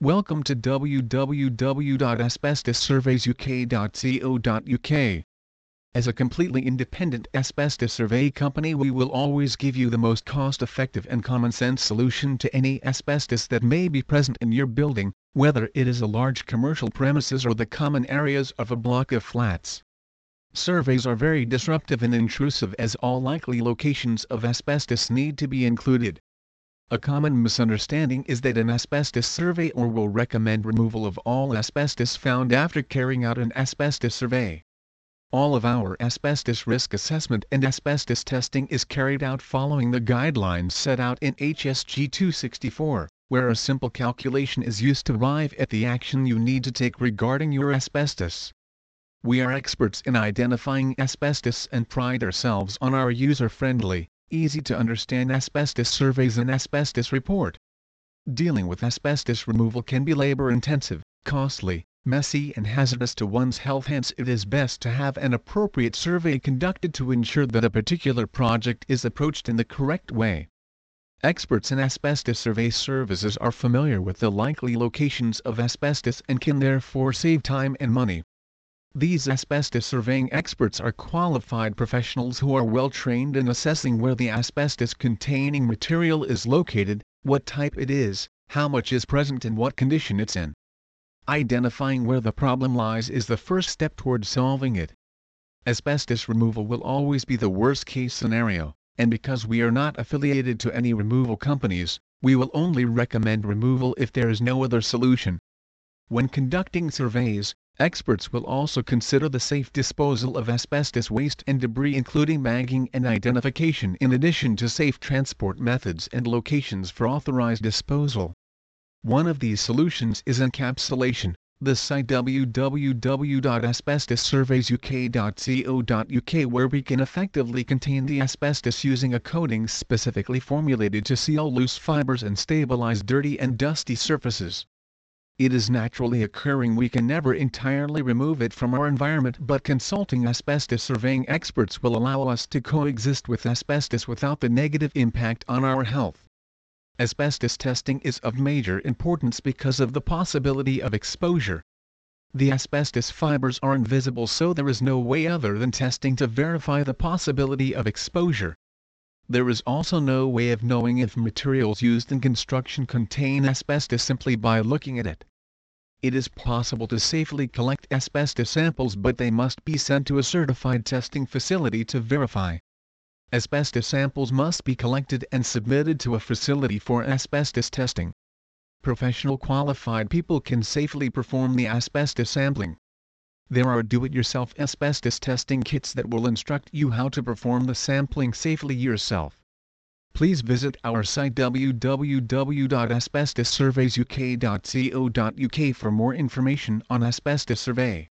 Welcome to www.asbestossurveysuk.co.uk. As a completely independent asbestos survey company we will always give you the most cost-effective and common-sense solution to any asbestos that may be present in your building, whether it is a large commercial premises or the common areas of a block of flats. Surveys are very disruptive and intrusive as all likely locations of asbestos need to be included. A common misunderstanding is that an asbestos surveyor will recommend removal of all asbestos found after carrying out an asbestos survey. All of our asbestos risk assessment and asbestos testing is carried out following the guidelines set out in HSG 264, where a simple calculation is used to arrive at the action you need to take regarding your asbestos. We are experts in identifying asbestos and pride ourselves on our user-friendly, easy to understand asbestos surveys and asbestos report. Dealing with asbestos removal can be labor intensive, costly, messy and hazardous to one's health hence it is best to have an appropriate survey conducted to ensure that a particular project is approached in the correct way. Experts in asbestos survey services are familiar with the likely locations of asbestos and can therefore save time and money. These asbestos surveying experts are qualified professionals who are well trained in assessing where the asbestos containing material is located, what type it is, how much is present and what condition it's in. Identifying where the problem lies is the first step toward solving it. Asbestos removal will always be the worst case scenario, and because we are not affiliated to any removal companies, we will only recommend removal if there is no other solution. When conducting surveys, Experts will also consider the safe disposal of asbestos waste and debris including bagging and identification in addition to safe transport methods and locations for authorized disposal. One of these solutions is encapsulation. The site www.asbestossurveysuk.co.uk where we can effectively contain the asbestos using a coating specifically formulated to seal loose fibers and stabilize dirty and dusty surfaces it is naturally occurring we can never entirely remove it from our environment but consulting asbestos surveying experts will allow us to coexist with asbestos without the negative impact on our health. Asbestos testing is of major importance because of the possibility of exposure. The asbestos fibers are invisible so there is no way other than testing to verify the possibility of exposure. There is also no way of knowing if materials used in construction contain asbestos simply by looking at it. It is possible to safely collect asbestos samples but they must be sent to a certified testing facility to verify. Asbestos samples must be collected and submitted to a facility for asbestos testing. Professional qualified people can safely perform the asbestos sampling. There are do-it-yourself asbestos testing kits that will instruct you how to perform the sampling safely yourself. Please visit our site www.asbestossurveysuk.co.uk for more information on asbestos survey.